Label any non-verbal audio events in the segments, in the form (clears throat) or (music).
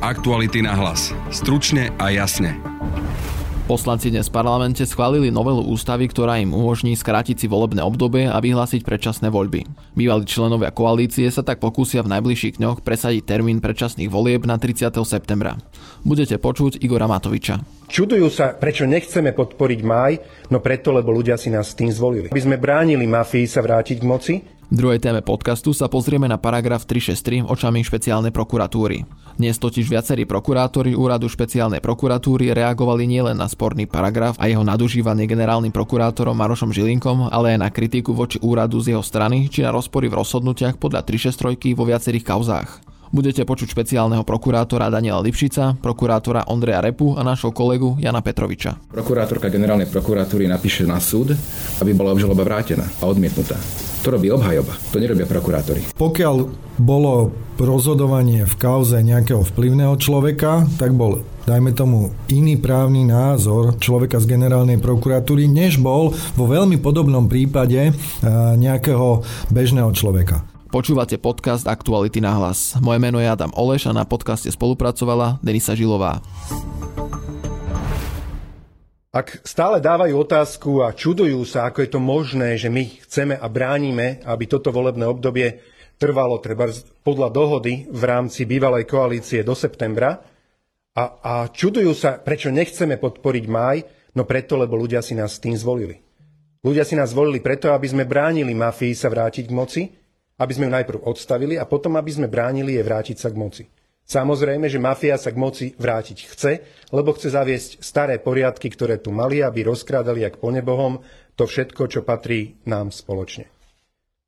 Aktuality na hlas. Stručne a jasne. Poslanci dnes v parlamente schválili novelu ústavy, ktorá im umožní skrátiť si volebné obdobie a vyhlásiť predčasné voľby. Bývalí členovia koalície sa tak pokúsia v najbližších dňoch presadiť termín predčasných volieb na 30. septembra. Budete počuť Igora Matoviča. Čudujú sa, prečo nechceme podporiť máj, no preto, lebo ľudia si nás tým zvolili. Aby sme bránili mafii sa vrátiť k moci, v druhej téme podcastu sa pozrieme na paragraf 363 očami špeciálnej prokuratúry. Dnes totiž viacerí prokurátori úradu špeciálnej prokuratúry reagovali nielen na sporný paragraf a jeho nadužívanie generálnym prokurátorom Marošom Žilinkom, ale aj na kritiku voči úradu z jeho strany či na rozpory v rozhodnutiach podľa 363 vo viacerých kauzách. Budete počuť špeciálneho prokurátora Daniela Lipšica, prokurátora Ondreja Repu a nášho kolegu Jana Petroviča. Prokurátorka generálnej prokuratúry napíše na súd, aby bola obžaloba vrátená a odmietnutá. To robí obhajoba, to nerobia prokurátori. Pokiaľ bolo rozhodovanie v kauze nejakého vplyvného človeka, tak bol dajme tomu iný právny názor človeka z generálnej prokuratúry, než bol vo veľmi podobnom prípade e, nejakého bežného človeka. Počúvate podcast Aktuality na hlas. Moje meno je Adam Oleš a na podcaste spolupracovala Denisa Žilová. Ak stále dávajú otázku a čudujú sa, ako je to možné, že my chceme a bránime, aby toto volebné obdobie trvalo treba podľa dohody v rámci bývalej koalície do septembra a, a čudujú sa, prečo nechceme podporiť máj, no preto, lebo ľudia si nás tým zvolili. Ľudia si nás zvolili preto, aby sme bránili mafii sa vrátiť k moci, aby sme ju najprv odstavili a potom, aby sme bránili je vrátiť sa k moci. Samozrejme, že mafia sa k moci vrátiť chce, lebo chce zaviesť staré poriadky, ktoré tu mali, aby rozkrádali jak po nebohom to všetko, čo patrí nám spoločne.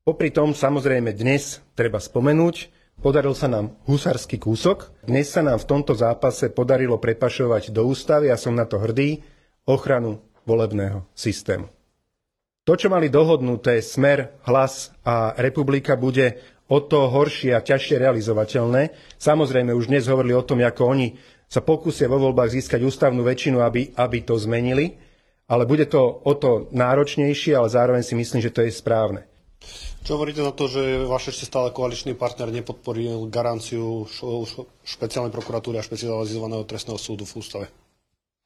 Popri tom, samozrejme, dnes treba spomenúť, podaril sa nám husarský kúsok. Dnes sa nám v tomto zápase podarilo prepašovať do ústavy, a som na to hrdý, ochranu volebného systému. To, čo mali dohodnuté Smer, Hlas a Republika, bude o to horšie a ťažšie realizovateľné. Samozrejme, už dnes hovorili o tom, ako oni sa pokúsia vo voľbách získať ústavnú väčšinu, aby, aby to zmenili, ale bude to o to náročnejšie, ale zároveň si myslím, že to je správne. Čo hovoríte na to, že váš ešte stále koaličný partner nepodporil garanciu špeciálnej prokuratúry a špecializovaného trestného súdu v ústave?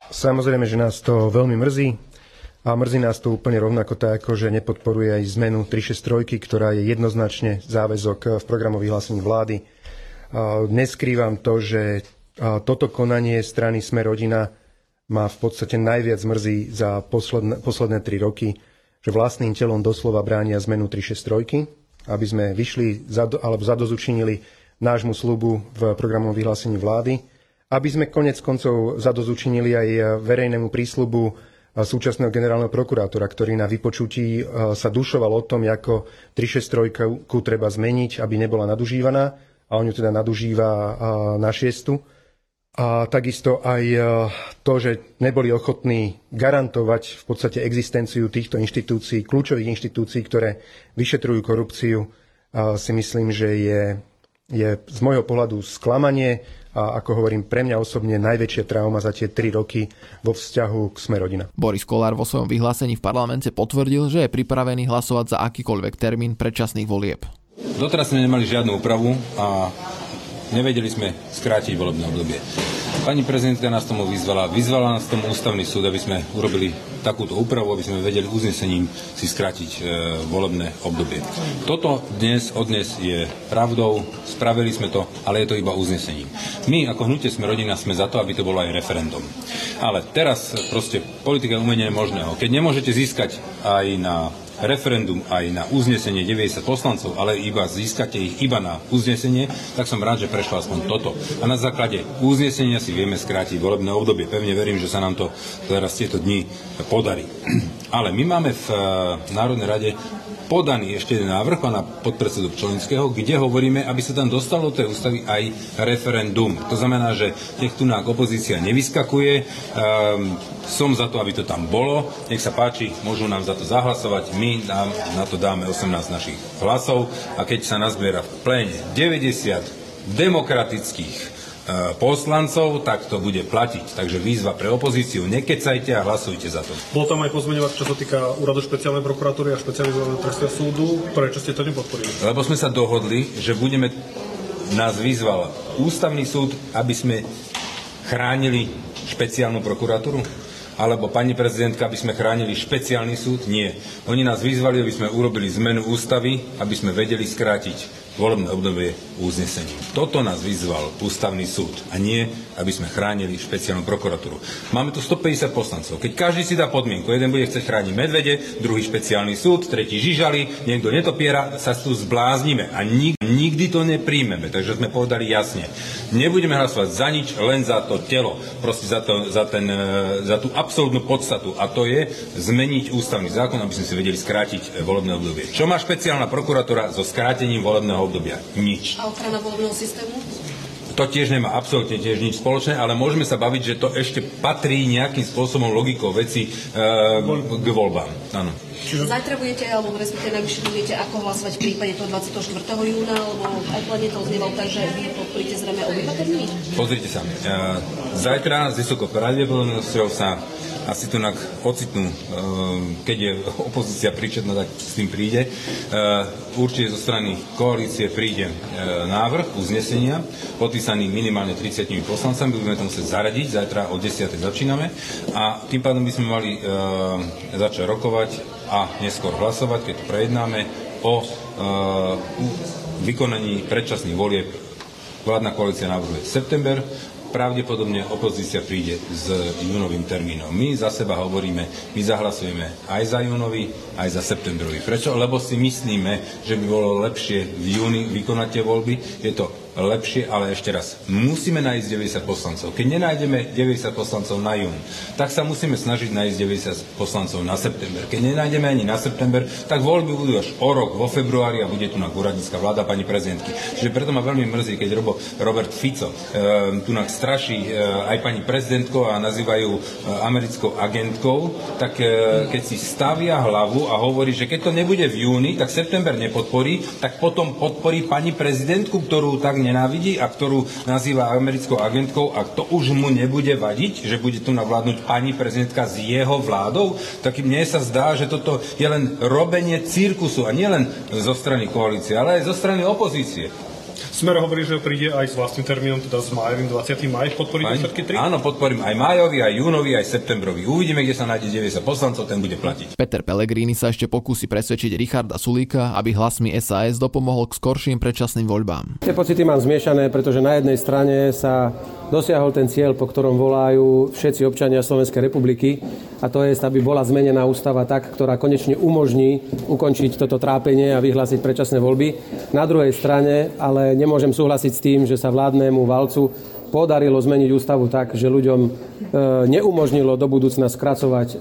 Samozrejme, že nás to veľmi mrzí. A mrzí nás to úplne rovnako tak, že nepodporuje aj zmenu 363, ktorá je jednoznačne záväzok v programu vyhlásení vlády. Neskrývam to, že toto konanie strany Sme rodina má v podstate najviac mrzí za posledné, posledné tri roky, že vlastným telom doslova bránia zmenu 363, aby sme vyšli alebo zadozučinili nášmu slubu v programovom vyhlásení vlády, aby sme konec koncov zadozučinili aj verejnému prísľubu súčasného generálneho prokurátora, ktorý na vypočutí e, sa dušoval o tom, ako 363 treba zmeniť, aby nebola nadužívaná a on ju teda nadužíva e, na šiestu. A takisto aj e, to, že neboli ochotní garantovať v podstate existenciu týchto inštitúcií, kľúčových inštitúcií, ktoré vyšetrujú korupciu, si myslím, že je, je z môjho pohľadu sklamanie a ako hovorím, pre mňa osobne najväčšia trauma za tie tri roky vo vzťahu k Sme rodina. Boris Kolár vo svojom vyhlásení v parlamente potvrdil, že je pripravený hlasovať za akýkoľvek termín predčasných volieb. Doteraz sme nemali žiadnu úpravu a nevedeli sme skrátiť volebné obdobie. Pani prezidentka nás tomu vyzvala. Vyzvala nás tomu ústavný súd, aby sme urobili takúto úpravu, aby sme vedeli uznesením si skrátiť e, volebné obdobie. Toto dnes, odnes je pravdou, spravili sme to, ale je to iba uznesením. My ako hnutie sme rodina sme za to, aby to bolo aj referendum. Ale teraz proste politika umenia je možného. Keď nemôžete získať aj na referendum aj na uznesenie 90 poslancov, ale iba získate ich iba na uznesenie, tak som rád, že prešlo aspoň toto. A na základe uznesenia si vieme skrátiť volebné obdobie. Pevne verím, že sa nám to teraz tieto dni podarí. (clears throat) Ale my máme v eh, Národnej rade podaný ešte jeden návrh pána podpredsedu Pčolinského, kde hovoríme, aby sa tam dostalo do tej ústavy aj referendum. To znamená, že nech tu na opozícia nevyskakuje. Um, som za to, aby to tam bolo. Nech sa páči, môžu nám za to zahlasovať. My nám na to dáme 18 našich hlasov a keď sa nazbiera v pléne 90 demokratických E, poslancov, tak to bude platiť. Takže výzva pre opozíciu, nekecajte a hlasujte za to. Bol tam aj pozmeňovať, čo sa týka úradu špeciálnej prokuratúry a špecializovaného trestného súdu. Prečo ste to nepodporili? Lebo sme sa dohodli, že budeme nás vyzval ústavný súd, aby sme chránili špeciálnu prokuratúru? Alebo pani prezidentka, aby sme chránili špeciálny súd? Nie. Oni nás vyzvali, aby sme urobili zmenu ústavy, aby sme vedeli skrátiť volebné obdobie uznesením. Toto nás vyzval ústavný súd a nie, aby sme chránili špeciálnu prokuratúru. Máme tu 150 poslancov. Keď každý si dá podmienku, jeden bude chcieť chrániť medvede, druhý špeciálny súd, tretí žižali, niekto netopiera, sa tu zbláznime a nik- nikdy to nepríjmeme. Takže sme povedali jasne, nebudeme hlasovať za nič, len za to telo, proste za, to, za, ten, e, za tú absolútnu podstatu a to je zmeniť ústavný zákon, aby sme si vedeli skrátiť volebné obdobie. Čo má špeciálna prokuratúra so skrátením volebného obdobia? Nič. A ochrana volebného systému? To tiež nemá absolútne tiež nič spoločné, ale môžeme sa baviť, že to ešte patrí nejakým spôsobom logikou veci e, k voľbám. Áno. Zajtra budete, alebo respektíve najvyššie budete, ako hlasovať v prípade toho 24. júna, alebo aj plne to znieval tak, že vy podporíte zrejme obidva termíny? Pozrite sa, e, zajtra s vysokou pravdepodobnosťou sa asi tu ocitnú, eh, keď je opozícia príčetná, tak s tým príde. Eh, určite zo strany koalície príde eh, návrh uznesenia, podpísaný minimálne 30 poslancami, budeme to musieť zaradiť, zajtra o 10. začíname a tým pádom by sme mali začať rokovať a neskôr hlasovať, keď to prejednáme, o vykonaní predčasných volieb vládna koalícia navrhuje september, pravdepodobne opozícia príde s júnovým termínom. My za seba hovoríme, my zahlasujeme aj za júnový, aj za septembrový. Prečo? Lebo si myslíme, že by bolo lepšie v júni vykonať tie voľby. Je to lepšie, ale ešte raz, musíme nájsť 90 poslancov. Keď nenájdeme 90 poslancov na jún, tak sa musíme snažiť nájsť 90 poslancov na september. Keď nenájdeme ani na september, tak voľby budú až o rok, vo februári a bude tu na úradnícka vláda pani prezidentky. Čiže preto ma veľmi mrzí, keď Robo, Robert Fico e, tu nás straší e, aj pani prezidentkou a nazývajú e, americkou agentkou, tak e, keď si stavia hlavu a hovorí, že keď to nebude v júni, tak september nepodporí, tak potom podporí pani prezidentku, ktorú tak nenávidí a ktorú nazýva americkou agentkou a to už mu nebude vadiť, že bude tu navládnuť pani prezidentka s jeho vládou, tak mne sa zdá, že toto je len robenie cirkusu a nielen zo strany koalície, ale aj zo strany opozície. Smer hovorí, že príde aj s vlastným termínom, teda s májovým 20. maj. Podporíte všetky tri? Áno, podporím aj májový, aj júnový, aj septembrový. Uvidíme, kde sa nájde 90 poslancov, ten bude platiť. Peter Pellegrini sa ešte pokusí presvedčiť Richarda Sulíka, aby hlasmi SAS dopomohol k skorším predčasným voľbám. Tie pocity mám zmiešané, pretože na jednej strane sa dosiahol ten cieľ, po ktorom volajú všetci občania Slovenskej republiky a to je, aby bola zmenená ústava tak, ktorá konečne umožní ukončiť toto trápenie a vyhlásiť predčasné voľby. Na druhej strane ale nemôžem súhlasiť s tým, že sa vládnemu valcu podarilo zmeniť ústavu tak, že ľuďom e, neumožnilo do budúcna skracovať e,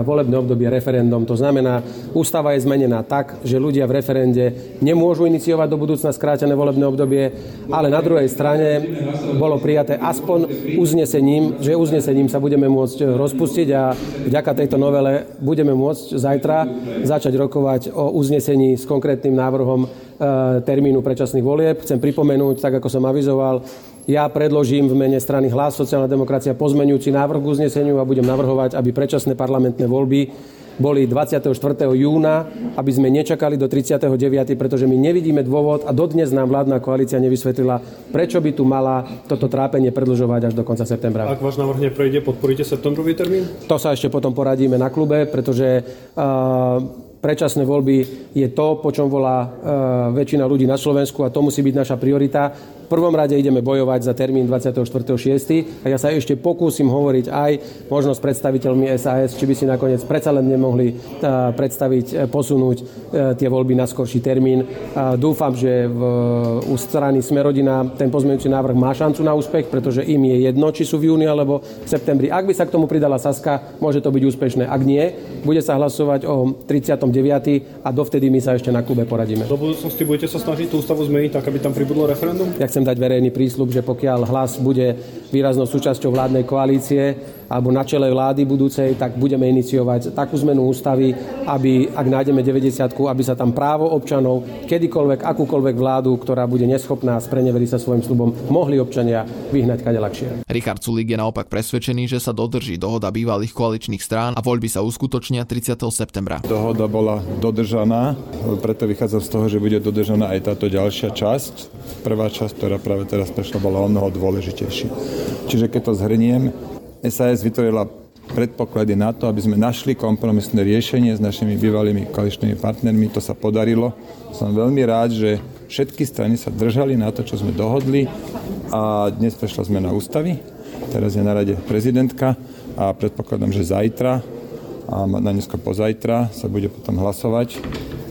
volebné obdobie referendum. To znamená, ústava je zmenená tak, že ľudia v referende nemôžu iniciovať do budúcna skrátené volebné obdobie, ale na druhej strane bolo prijaté aspoň uznesením, že uznesením sa budeme môcť rozpustiť a vďaka tejto novele budeme môcť zajtra začať rokovať o uznesení s konkrétnym návrhom e, termínu predčasných volieb. Chcem pripomenúť, tak ako som avizoval, ja predložím v mene strany Hlas sociálna demokracia pozmenujúci návrh k uzneseniu a budem navrhovať, aby predčasné parlamentné voľby boli 24. júna, aby sme nečakali do 39., pretože my nevidíme dôvod a dodnes nám vládna koalícia nevysvetlila, prečo by tu mala toto trápenie predlžovať až do konca septembra. Ak váš návrh neprejde, podporíte septembrový termín? To sa ešte potom poradíme na klube, pretože uh, Predčasné voľby je to, po čom volá e, väčšina ľudí na Slovensku a to musí byť naša priorita. Prvom rade ideme bojovať za termín 24.6. a ja sa ešte pokúsim hovoriť aj možno s predstaviteľmi SAS, či by si nakoniec predsa len nemohli e, predstaviť, e, posunúť tie voľby na skorší termín. Dúfam, že v, u strany Smerodina ten pozmeňujúci návrh má šancu na úspech, pretože im je jedno, či sú v júni alebo v septembri. Ak by sa k tomu pridala Saska, môže to byť úspešné. Ak nie, bude sa hlasovať o 30 a dovtedy my sa ešte na klube poradíme. Do budúcnosti budete sa snažiť tú ústavu zmeniť tak, aby tam pribudlo referendum? Ja chcem dať verejný prísľub, že pokiaľ hlas bude výraznou súčasťou vládnej koalície, alebo na čele vlády budúcej, tak budeme iniciovať takú zmenu ústavy, aby, ak nájdeme 90 aby sa tam právo občanov, kedykoľvek, akúkoľvek vládu, ktorá bude neschopná spreneveriť sa svojim slubom, mohli občania vyhnať kade ľahšie. Richard Sulík je naopak presvedčený, že sa dodrží dohoda bývalých koaličných strán a voľby sa uskutočnia 30. septembra. Dohoda bola dodržaná, preto vychádza z toho, že bude dodržaná aj táto ďalšia časť. Prvá časť, ktorá práve teraz prešla, bola o mnoho dôležitejšia. Čiže keď to zhrniem, SAS vytvorila predpoklady na to, aby sme našli kompromisné riešenie s našimi bývalými koaličnými partnermi. To sa podarilo. Som veľmi rád, že všetky strany sa držali na to, čo sme dohodli a dnes prešla zmena ústavy. Teraz je na rade prezidentka a predpokladám, že zajtra a na dnesko pozajtra sa bude potom hlasovať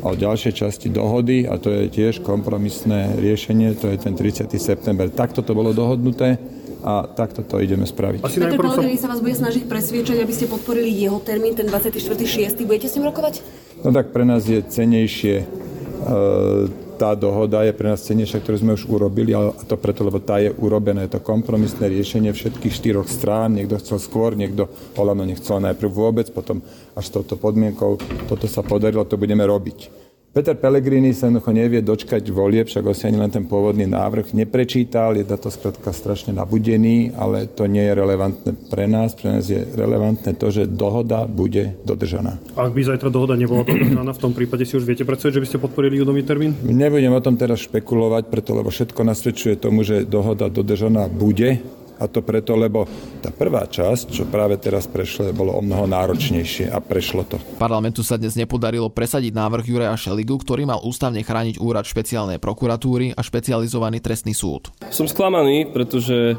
o ďalšej časti dohody a to je tiež kompromisné riešenie, to je ten 30. september. Takto to bolo dohodnuté a takto to ideme spraviť. Asi Peter Pellegrini sa vás bude snažiť presviečať, aby ste podporili jeho termín, ten 24.6. Budete s ním rokovať? No tak pre nás je cenejšie e, tá dohoda je pre nás cenejšia, ktorú sme už urobili, a to preto, lebo tá je urobená. Je to kompromisné riešenie všetkých štyroch strán. Niekto chcel skôr, niekto Olano nechcel najprv vôbec, potom až s touto podmienkou. Toto sa podarilo, to budeme robiť. Peter Pellegrini sa jednoducho nevie dočkať volie, však si ani len ten pôvodný návrh neprečítal, je to skrátka strašne nabudený, ale to nie je relevantné pre nás. Pre nás je relevantné to, že dohoda bude dodržaná. Ak by zajtra dohoda nebola dodržaná, v tom prípade si už viete predstaviť, že by ste podporili judomý termín? Nebudem o tom teraz špekulovať, preto lebo všetko nasvedčuje tomu, že dohoda dodržaná bude a to preto, lebo tá prvá časť, čo práve teraz prešlo, bolo o mnoho náročnejšie a prešlo to. Parlamentu sa dnes nepodarilo presadiť návrh Juraja Šeligu, ktorý mal ústavne chrániť úrad špeciálnej prokuratúry a špecializovaný trestný súd. Som sklamaný, pretože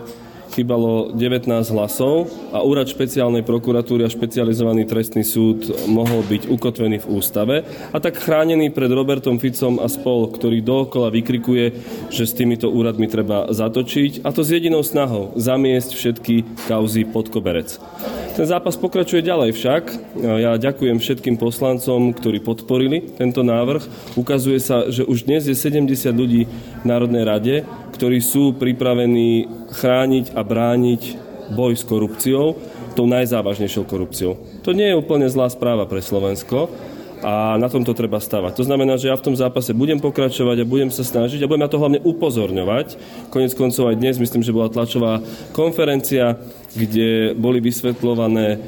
chýbalo 19 hlasov a úrad špeciálnej prokuratúry a špecializovaný trestný súd mohol byť ukotvený v ústave a tak chránený pred Robertom Ficom a spol, ktorý dookola vykrikuje, že s týmito úradmi treba zatočiť a to s jedinou snahou zamiesť všetky kauzy pod koberec. Ten zápas pokračuje ďalej však. Ja ďakujem všetkým poslancom, ktorí podporili tento návrh. Ukazuje sa, že už dnes je 70 ľudí v Národnej rade, ktorí sú pripravení chrániť a brániť boj s korupciou, tou najzávažnejšou korupciou. To nie je úplne zlá správa pre Slovensko, a na tomto treba stavať. To znamená, že ja v tom zápase budem pokračovať a budem sa snažiť a budem na to hlavne upozorňovať. Konec koncov aj dnes myslím, že bola tlačová konferencia, kde boli vysvetľované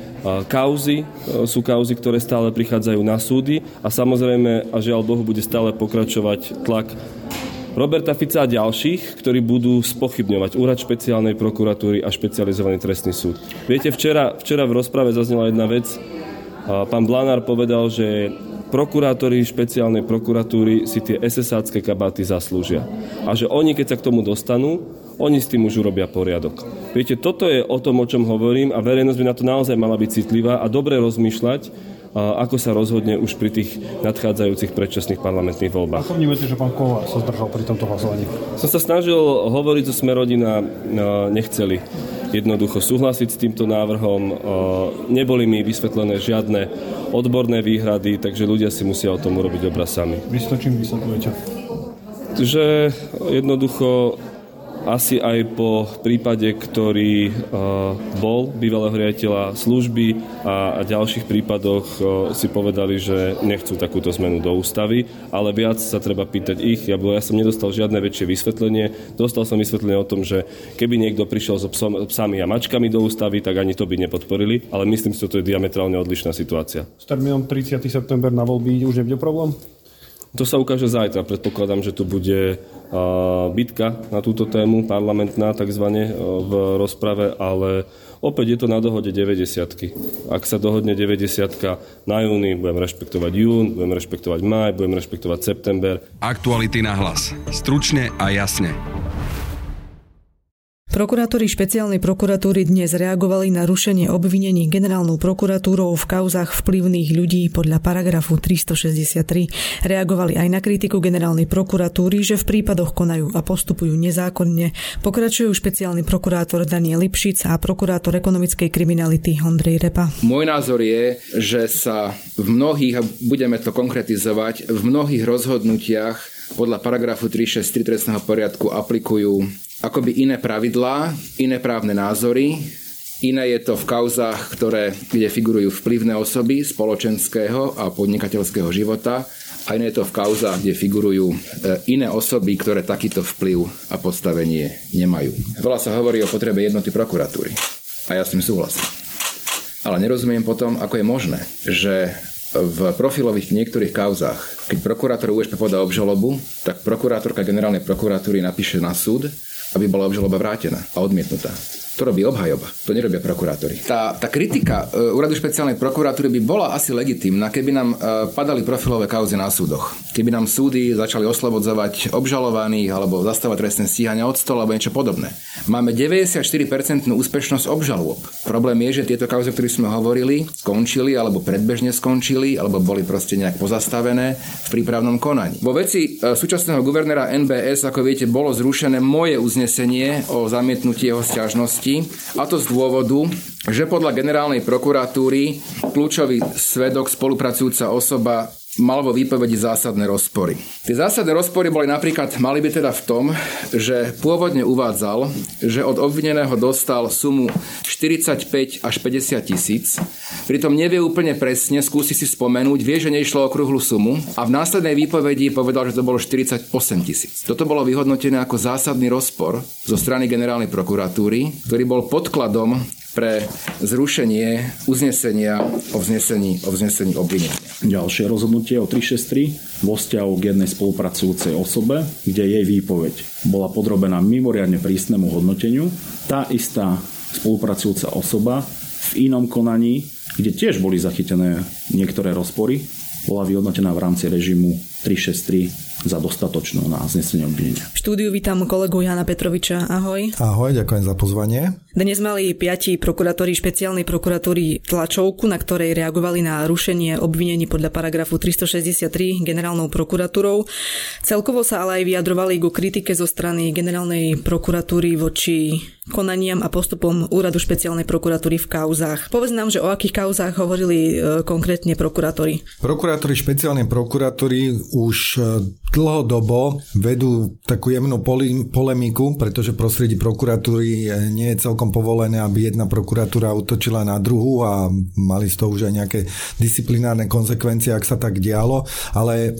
kauzy. Sú kauzy, ktoré stále prichádzajú na súdy a samozrejme, a žiaľ Bohu, bude stále pokračovať tlak Roberta Fica a ďalších, ktorí budú spochybňovať úrad špeciálnej prokuratúry a špecializovaný trestný súd. Viete, včera, včera v rozprave zaznela jedna vec, Pán Blanár povedal, že prokurátori špeciálnej prokuratúry si tie SSácké kabáty zaslúžia. A že oni, keď sa k tomu dostanú, oni s tým už urobia poriadok. Viete, toto je o tom, o čom hovorím a verejnosť by na to naozaj mala byť citlivá a dobre rozmýšľať, ako sa rozhodne už pri tých nadchádzajúcich predčasných parlamentných voľbách. Ako vnímate, že pán Kovar sa zdržal pri tomto hlasovaní? Som sa snažil hovoriť so Smerodina, nechceli jednoducho súhlasiť s týmto návrhom. Neboli mi vysvetlené žiadne odborné výhrady, takže ľudia si musia o tom urobiť obraz sami. Vy to čím vysvetľujete? Že jednoducho asi aj po prípade, ktorý e, bol bývalého riaditeľa služby a, ďalších prípadoch e, si povedali, že nechcú takúto zmenu do ústavy, ale viac sa treba pýtať ich. Ja, ja som nedostal žiadne väčšie vysvetlenie. Dostal som vysvetlenie o tom, že keby niekto prišiel so psom, psami a mačkami do ústavy, tak ani to by nepodporili, ale myslím si, že to je diametrálne odlišná situácia. S termínom 30. september na voľby už nebude problém? To sa ukáže zajtra. Predpokladám, že tu bude bitka na túto tému, parlamentná takzvané v rozprave, ale opäť je to na dohode 90 Ak sa dohodne 90 na júni, budem rešpektovať jún, budem rešpektovať maj, budem rešpektovať september. Aktuality na hlas. Stručne a jasne. Prokurátori špeciálnej prokuratúry dnes reagovali na rušenie obvinení generálnou prokuratúrou v kauzach vplyvných ľudí podľa paragrafu 363. Reagovali aj na kritiku generálnej prokuratúry, že v prípadoch konajú a postupujú nezákonne. Pokračujú špeciálny prokurátor Daniel Lipšic a prokurátor ekonomickej kriminality Ondrej Repa. Môj názor je, že sa v mnohých, a budeme to konkretizovať, v mnohých rozhodnutiach podľa paragrafu 363 trestného poriadku aplikujú akoby iné pravidlá, iné právne názory Iné je to v kauzách, ktoré, kde figurujú vplyvné osoby spoločenského a podnikateľského života a iné je to v kauzách, kde figurujú e, iné osoby, ktoré takýto vplyv a postavenie nemajú. Veľa sa hovorí o potrebe jednoty prokuratúry a ja s tým súhlasím. Ale nerozumiem potom, ako je možné, že v profilových niektorých kauzách, keď prokurátor USP podá obžalobu, tak prokurátorka generálnej prokuratúry napíše na súd, aby bola obžaloba vrátená a odmietnutá. To robí obhajoba, to nerobia prokurátori. Tá, tá kritika e, úradu špeciálnej prokuratúry by bola asi legitimná, keby nám e, padali profilové kauzy na súdoch. Keby nám súdy začali oslobodzovať obžalovaných alebo zastávať trestné stíhania od stola alebo niečo podobné. Máme 94% úspešnosť obžalôb. Problém je, že tieto kauzy, o ktorých sme hovorili, skončili alebo predbežne skončili alebo boli proste nejak pozastavené v prípravnom konaní. Vo veci e, súčasného guvernéra NBS, ako viete, bolo zrušené moje uznesenie o zamietnutí jeho stiažnosti stížnosti, a to z dôvodu, že podľa generálnej prokuratúry kľúčový svedok spolupracujúca osoba mal vo výpovedi zásadné rozpory. Tie zásadné rozpory boli napríklad, mali by teda v tom, že pôvodne uvádzal, že od obvineného dostal sumu 45 až 50 tisíc, pritom nevie úplne presne, skúsi si spomenúť, vie, že nešlo o okrúhlu sumu a v následnej výpovedi povedal, že to bolo 48 tisíc. Toto bolo vyhodnotené ako zásadný rozpor zo strany generálnej prokuratúry, ktorý bol podkladom pre zrušenie uznesenia o vznesení, o vznesení obvinenia. Ďalšie rozhodnutie o 363 vo vzťahu k jednej spolupracujúcej osobe, kde jej výpoveď bola podrobená mimoriadne prísnemu hodnoteniu. Tá istá spolupracujúca osoba v inom konaní, kde tiež boli zachytené niektoré rozpory, bola vyhodnotená v rámci režimu 363 za dostatočnú na znesenie obvinenia. V štúdiu vítam kolegu Jana Petroviča. Ahoj. Ahoj, ďakujem za pozvanie. Dnes mali piati prokurátori špeciálnej prokuratúry tlačovku, na ktorej reagovali na rušenie obvinení podľa paragrafu 363 generálnou prokuratúrou. Celkovo sa ale aj vyjadrovali ku kritike zo strany generálnej prokuratúry voči konaniam a postupom úradu špeciálnej prokuratúry v kauzách. Povedz nám, že o akých kauzách hovorili e, konkrétne prokurátori. Prokurátori špeciálnej prokuratúry už e, dlhodobo vedú takú jemnú polemiku, pretože prostredí prokuratúry nie je celkom povolené, aby jedna prokuratúra utočila na druhú a mali z toho už aj nejaké disciplinárne konsekvencie, ak sa tak dialo, ale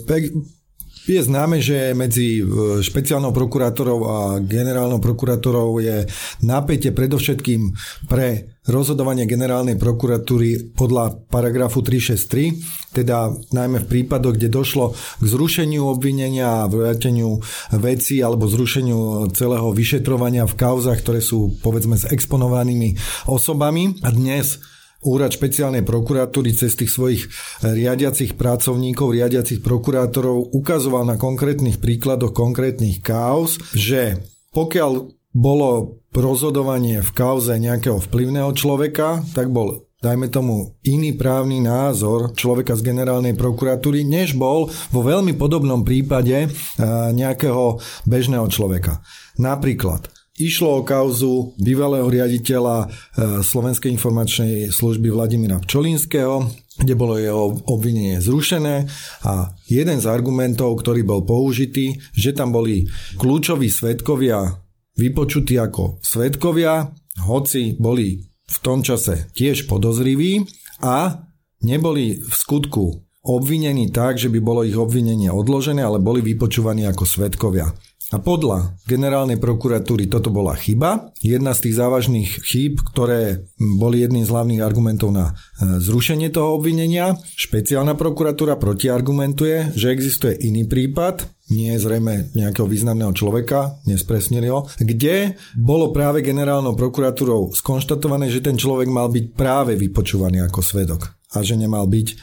je známe, že medzi e, špeciálnou prokurátorou a generálnou prokurátorou je napätie predovšetkým pre rozhodovanie generálnej prokuratúry podľa paragrafu 363, teda najmä v prípadoch, kde došlo k zrušeniu obvinenia a vráteniu veci alebo zrušeniu celého vyšetrovania v kauzach, ktoré sú povedzme s exponovanými osobami. A dnes Úrad špeciálnej prokuratúry cez tých svojich riadiacich pracovníkov, riadiacich prokurátorov ukazoval na konkrétnych príkladoch konkrétnych kauz, že pokiaľ bolo rozhodovanie v kauze nejakého vplyvného človeka, tak bol dajme tomu iný právny názor človeka z generálnej prokuratúry, než bol vo veľmi podobnom prípade nejakého bežného človeka. Napríklad, Išlo o kauzu bývalého riaditeľa e, Slovenskej informačnej služby Vladimíra Pčolinského, kde bolo jeho obvinenie zrušené a jeden z argumentov, ktorý bol použitý, že tam boli kľúčoví svetkovia vypočutí ako svetkovia, hoci boli v tom čase tiež podozriví a neboli v skutku obvinení tak, že by bolo ich obvinenie odložené, ale boli vypočúvaní ako svetkovia. A podľa generálnej prokuratúry toto bola chyba. Jedna z tých závažných chýb, ktoré boli jedným z hlavných argumentov na e, zrušenie toho obvinenia. Špeciálna prokuratúra protiargumentuje, že existuje iný prípad, nie zrejme nejakého významného človeka, nespresnili ho, kde bolo práve generálnou prokuratúrou skonštatované, že ten človek mal byť práve vypočúvaný ako svedok a že nemal byť e,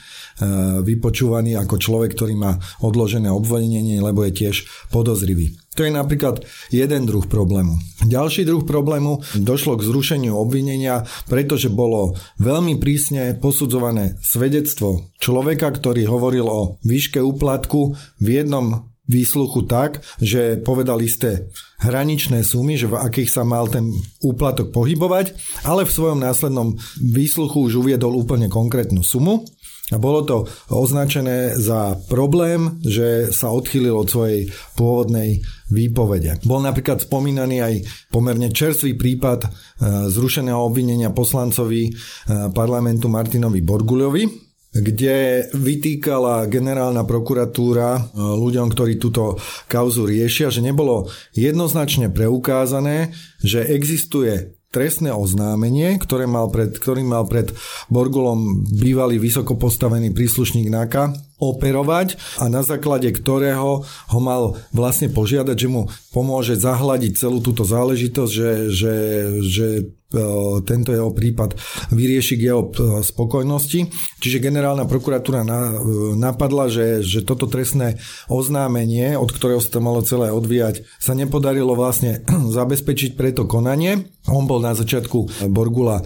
vypočúvaný ako človek, ktorý má odložené obvinenie, lebo je tiež podozrivý. To je napríklad jeden druh problému. Ďalší druh problému došlo k zrušeniu obvinenia, pretože bolo veľmi prísne posudzované svedectvo človeka, ktorý hovoril o výške úplatku v jednom výsluchu tak, že povedal isté hraničné sumy, že v akých sa mal ten úplatok pohybovať, ale v svojom následnom výsluchu už uviedol úplne konkrétnu sumu A bolo to označené za problém, že sa odchýlil od svojej pôvodnej výpovede. Bol napríklad spomínaný aj pomerne čerstvý prípad e, zrušeného obvinenia poslancovi e, parlamentu Martinovi Borguľovi, kde vytýkala generálna prokuratúra e, ľuďom, ktorí túto kauzu riešia, že nebolo jednoznačne preukázané, že existuje trestné oznámenie, ktoré mal pred, ktorým mal pred Borgulom bývalý vysoko postavený príslušník NAKA operovať a na základe ktorého ho mal vlastne požiadať, že mu pomôže zahladiť celú túto záležitosť, že, že, že e, tento jeho prípad vyrieši k jeho e, spokojnosti. Čiže generálna prokuratúra e, napadla, že, že toto trestné oznámenie, od ktorého sa to malo celé odvíjať, sa nepodarilo vlastne (clears throat) zabezpečiť pre to konanie. On bol na začiatku Borgula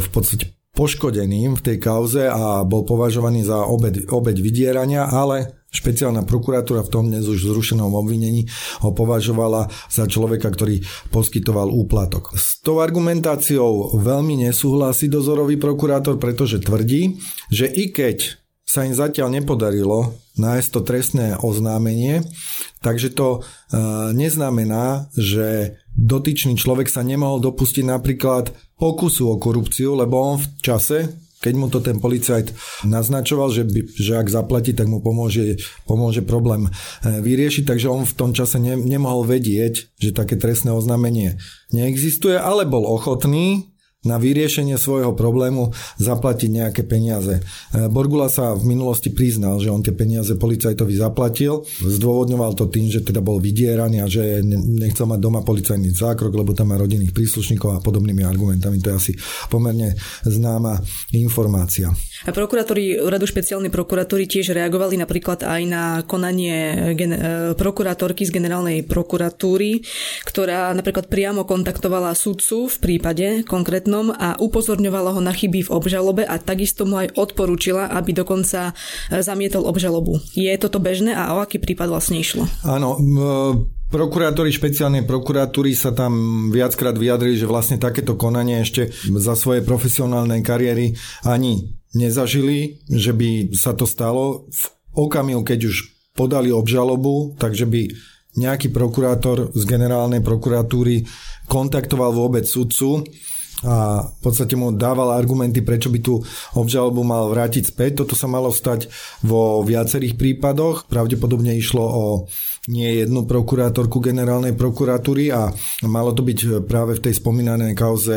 v podstate poškodeným v tej kauze a bol považovaný za obed, obeď vydierania, ale špeciálna prokuratúra v tom dnes už zrušenom obvinení ho považovala za človeka, ktorý poskytoval úplatok. S tou argumentáciou veľmi nesúhlasí dozorový prokurátor, pretože tvrdí, že i keď sa im zatiaľ nepodarilo nájsť to trestné oznámenie, takže to e, neznamená, že dotyčný človek sa nemohol dopustiť napríklad pokusu o korupciu, lebo on v čase, keď mu to ten policajt naznačoval, že, by, že ak zaplatí, tak mu pomôže, pomôže problém e, vyriešiť, takže on v tom čase ne, nemohol vedieť, že také trestné oznámenie neexistuje, ale bol ochotný na vyriešenie svojho problému zaplatiť nejaké peniaze. E, Borgula sa v minulosti priznal, že on tie peniaze policajtovi zaplatil. Zdôvodňoval to tým, že teda bol vydieraný a že nechcel mať doma policajný zákrok, lebo tam má rodinných príslušníkov a podobnými argumentami. To je asi pomerne známa informácia. A prokurátori Radu špeciálnej prokuratúry tiež reagovali napríklad aj na konanie gen- e, prokurátorky z generálnej prokuratúry, ktorá napríklad priamo kontaktovala sudcu v prípade konkrétne trestnom a upozorňovala ho na chyby v obžalobe a takisto mu aj odporúčila, aby dokonca e, zamietol obžalobu. Je toto bežné a o aký prípad vlastne išlo? Áno, Prokurátori špeciálnej prokuratúry sa tam viackrát vyjadrili, že vlastne takéto konanie ešte za svoje profesionálnej kariéry ani nezažili, že by sa to stalo v okamihu, keď už podali obžalobu, takže by nejaký prokurátor z generálnej prokuratúry kontaktoval vôbec sudcu a v podstate mu dával argumenty, prečo by tú obžalobu mal vrátiť späť. Toto sa malo stať vo viacerých prípadoch. Pravdepodobne išlo o nie jednu prokurátorku generálnej prokuratúry a malo to byť práve v tej spomínanej kauze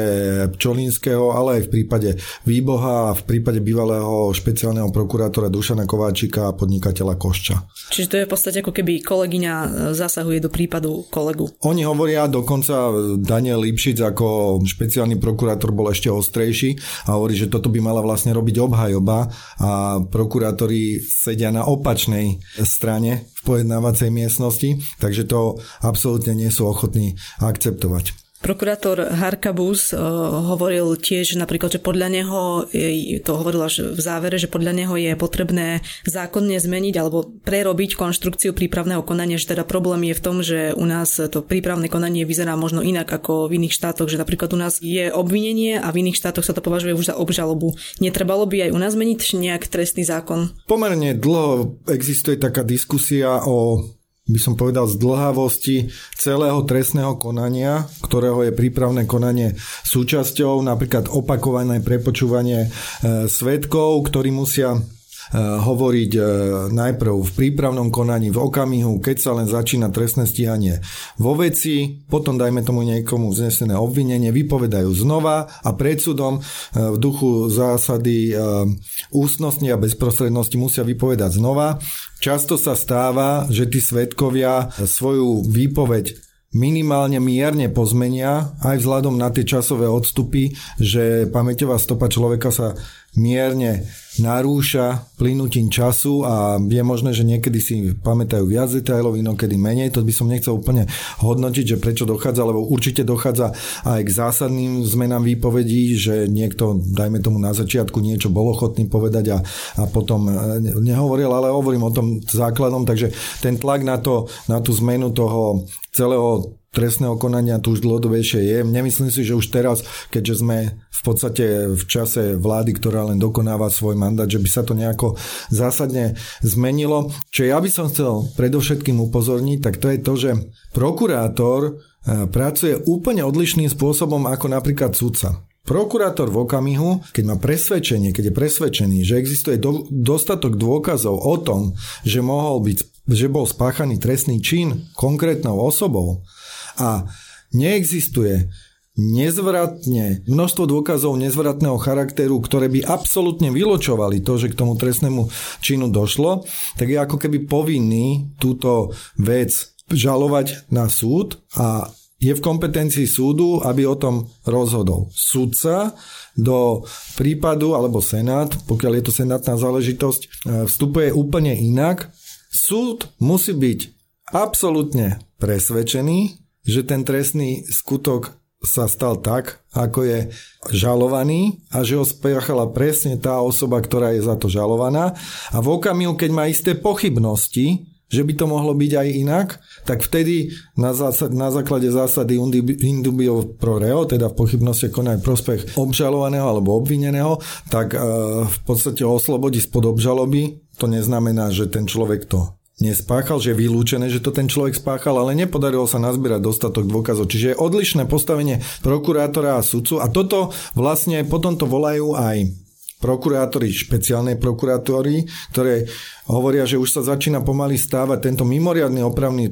Pčolinského, ale aj v prípade Výboha a v prípade bývalého špeciálneho prokurátora Dušana Kováčika a podnikateľa Košča. Čiže to je v podstate ako keby kolegyňa zasahuje do prípadu kolegu. Oni hovoria dokonca Daniel Lipšic ako špeciálny prokurátor bol ešte ostrejší a hovorí, že toto by mala vlastne robiť obhajoba a prokurátori sedia na opačnej strane pojednávacej miestnosti, takže to absolútne nie sú ochotní akceptovať. Prokurátor Harkabus uh, hovoril tiež napríklad, že podľa neho, to hovoril až v závere, že podľa neho je potrebné zákonne zmeniť alebo prerobiť konštrukciu prípravného konania, že teda problém je v tom, že u nás to prípravné konanie vyzerá možno inak ako v iných štátoch, že napríklad u nás je obvinenie a v iných štátoch sa to považuje už za obžalobu. Netrebalo by aj u nás zmeniť nejak trestný zákon? Pomerne dlho existuje taká diskusia o by som povedal, zdlhavosti celého trestného konania, ktorého je prípravné konanie súčasťou, napríklad opakované prepočúvanie e, svetkov, ktorí musia hovoriť eh, najprv v prípravnom konaní, v okamihu, keď sa len začína trestné stíhanie vo veci, potom dajme tomu niekomu vznesené obvinenie, vypovedajú znova a pred súdom eh, v duchu zásady ústnosti a bezprostrednosti musia vypovedať znova. Často sa stáva, že tí svetkovia svoju výpoveď minimálne mierne pozmenia, aj vzhľadom na tie časové odstupy, že pamäťová stopa človeka sa mierne narúša plynutím času a je možné, že niekedy si pamätajú viac detailov, inokedy menej. To by som nechcel úplne hodnotiť, že prečo dochádza, lebo určite dochádza aj k zásadným zmenám výpovedí, že niekto, dajme tomu na začiatku, niečo bol ochotný povedať a, a potom nehovoril, ale hovorím o tom základom, takže ten tlak na, to, na tú zmenu toho celého trestného konania tu už dlhodobejšie je. Nemyslím si, že už teraz, keďže sme v podstate v čase vlády, ktorá len dokonáva svoj mandát, že by sa to nejako zásadne zmenilo. Čo ja by som chcel predovšetkým upozorniť, tak to je to, že prokurátor e, pracuje úplne odlišným spôsobom ako napríklad sudca. Prokurátor v okamihu, keď má presvedčenie, keď je presvedčený, že existuje do, dostatok dôkazov o tom, že mohol byť, že bol spáchaný trestný čin konkrétnou osobou a neexistuje nezvratne, množstvo dôkazov nezvratného charakteru, ktoré by absolútne vyločovali to, že k tomu trestnému činu došlo, tak je ako keby povinný túto vec žalovať na súd a je v kompetencii súdu, aby o tom rozhodol. Súdca do prípadu, alebo senát, pokiaľ je to senátna záležitosť, e, vstupuje úplne inak. Súd musí byť absolútne presvedčený, že ten trestný skutok sa stal tak, ako je žalovaný a že ho spáchala presne tá osoba, ktorá je za to žalovaná. A v okamihu, keď má isté pochybnosti, že by to mohlo byť aj inak, tak vtedy na, zásad, na základe zásady indubio pro reo, teda v pochybnosti konať prospech obžalovaného alebo obvineného, tak e, v podstate oslobodí spod obžaloby. To neznamená, že ten človek to nespáchal, že je vylúčené, že to ten človek spáchal, ale nepodarilo sa nazbierať dostatok dôkazov. Čiže je odlišné postavenie prokurátora a sudcu a toto vlastne potom to volajú aj prokurátori špeciálnej prokurátory, ktoré hovoria, že už sa začína pomaly stávať tento mimoriadný opravný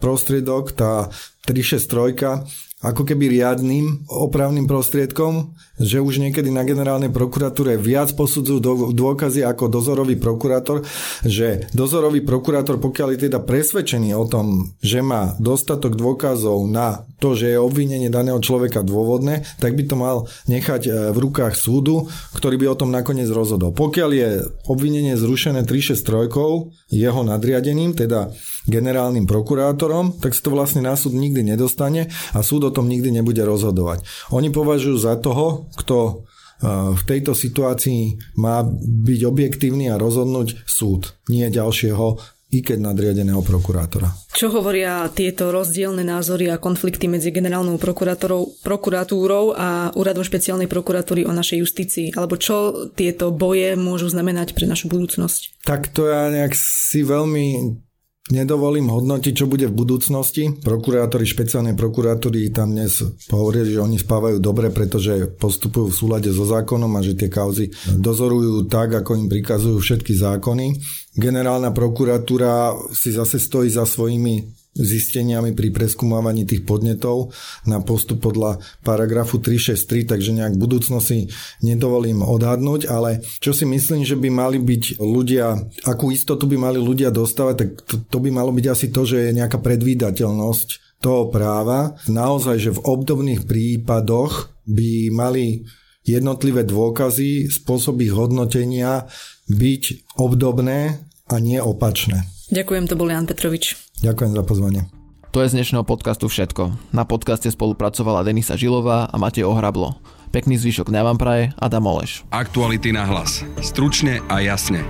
prostriedok, tá 363, ako keby riadným opravným prostriedkom, že už niekedy na generálnej prokuratúre viac posudzujú dôkazy ako dozorový prokurátor, že dozorový prokurátor, pokiaľ je teda presvedčený o tom, že má dostatok dôkazov na to, že je obvinenie daného človeka dôvodné, tak by to mal nechať e, v rukách súdu, ktorý by o tom nakoniec rozhodol. Pokiaľ je obvinenie zrušené 363 jeho nadriadením, teda generálnym prokurátorom, tak sa to vlastne na súd nikdy nedostane a súd o tom nikdy nebude rozhodovať. Oni považujú za toho, kto e, v tejto situácii má byť objektívny a rozhodnúť súd, nie ďalšieho i keď nadriadeného prokurátora. Čo hovoria tieto rozdielne názory a konflikty medzi generálnou prokuratúrou a úradom špeciálnej prokuratúry o našej justícii? Alebo čo tieto boje môžu znamenať pre našu budúcnosť? Tak to ja nejak si veľmi Nedovolím hodnotiť, čo bude v budúcnosti. Prokurátori špeciálnej prokuratúry tam dnes hovorili, že oni spávajú dobre, pretože postupujú v súlade so zákonom a že tie kauzy dozorujú tak, ako im prikazujú všetky zákony. Generálna prokuratúra si zase stojí za svojimi zisteniami pri preskúmavaní tých podnetov na postup podľa paragrafu 363, takže nejak v budúcnosti nedovolím odhadnúť, ale čo si myslím, že by mali byť ľudia, akú istotu by mali ľudia dostávať, tak to, to by malo byť asi to, že je nejaká predvídateľnosť toho práva. Naozaj, že v obdobných prípadoch by mali jednotlivé dôkazy, spôsoby hodnotenia byť obdobné a nie opačné. Ďakujem, to bol Jan Petrovič. Ďakujem za pozvanie. To je z dnešného podcastu všetko. Na podcaste spolupracovala Denisa Žilová a Matej Ohrablo. Pekný zvyšok dňa vám praje Adam Oleš. Aktuality na hlas. Stručne a jasne.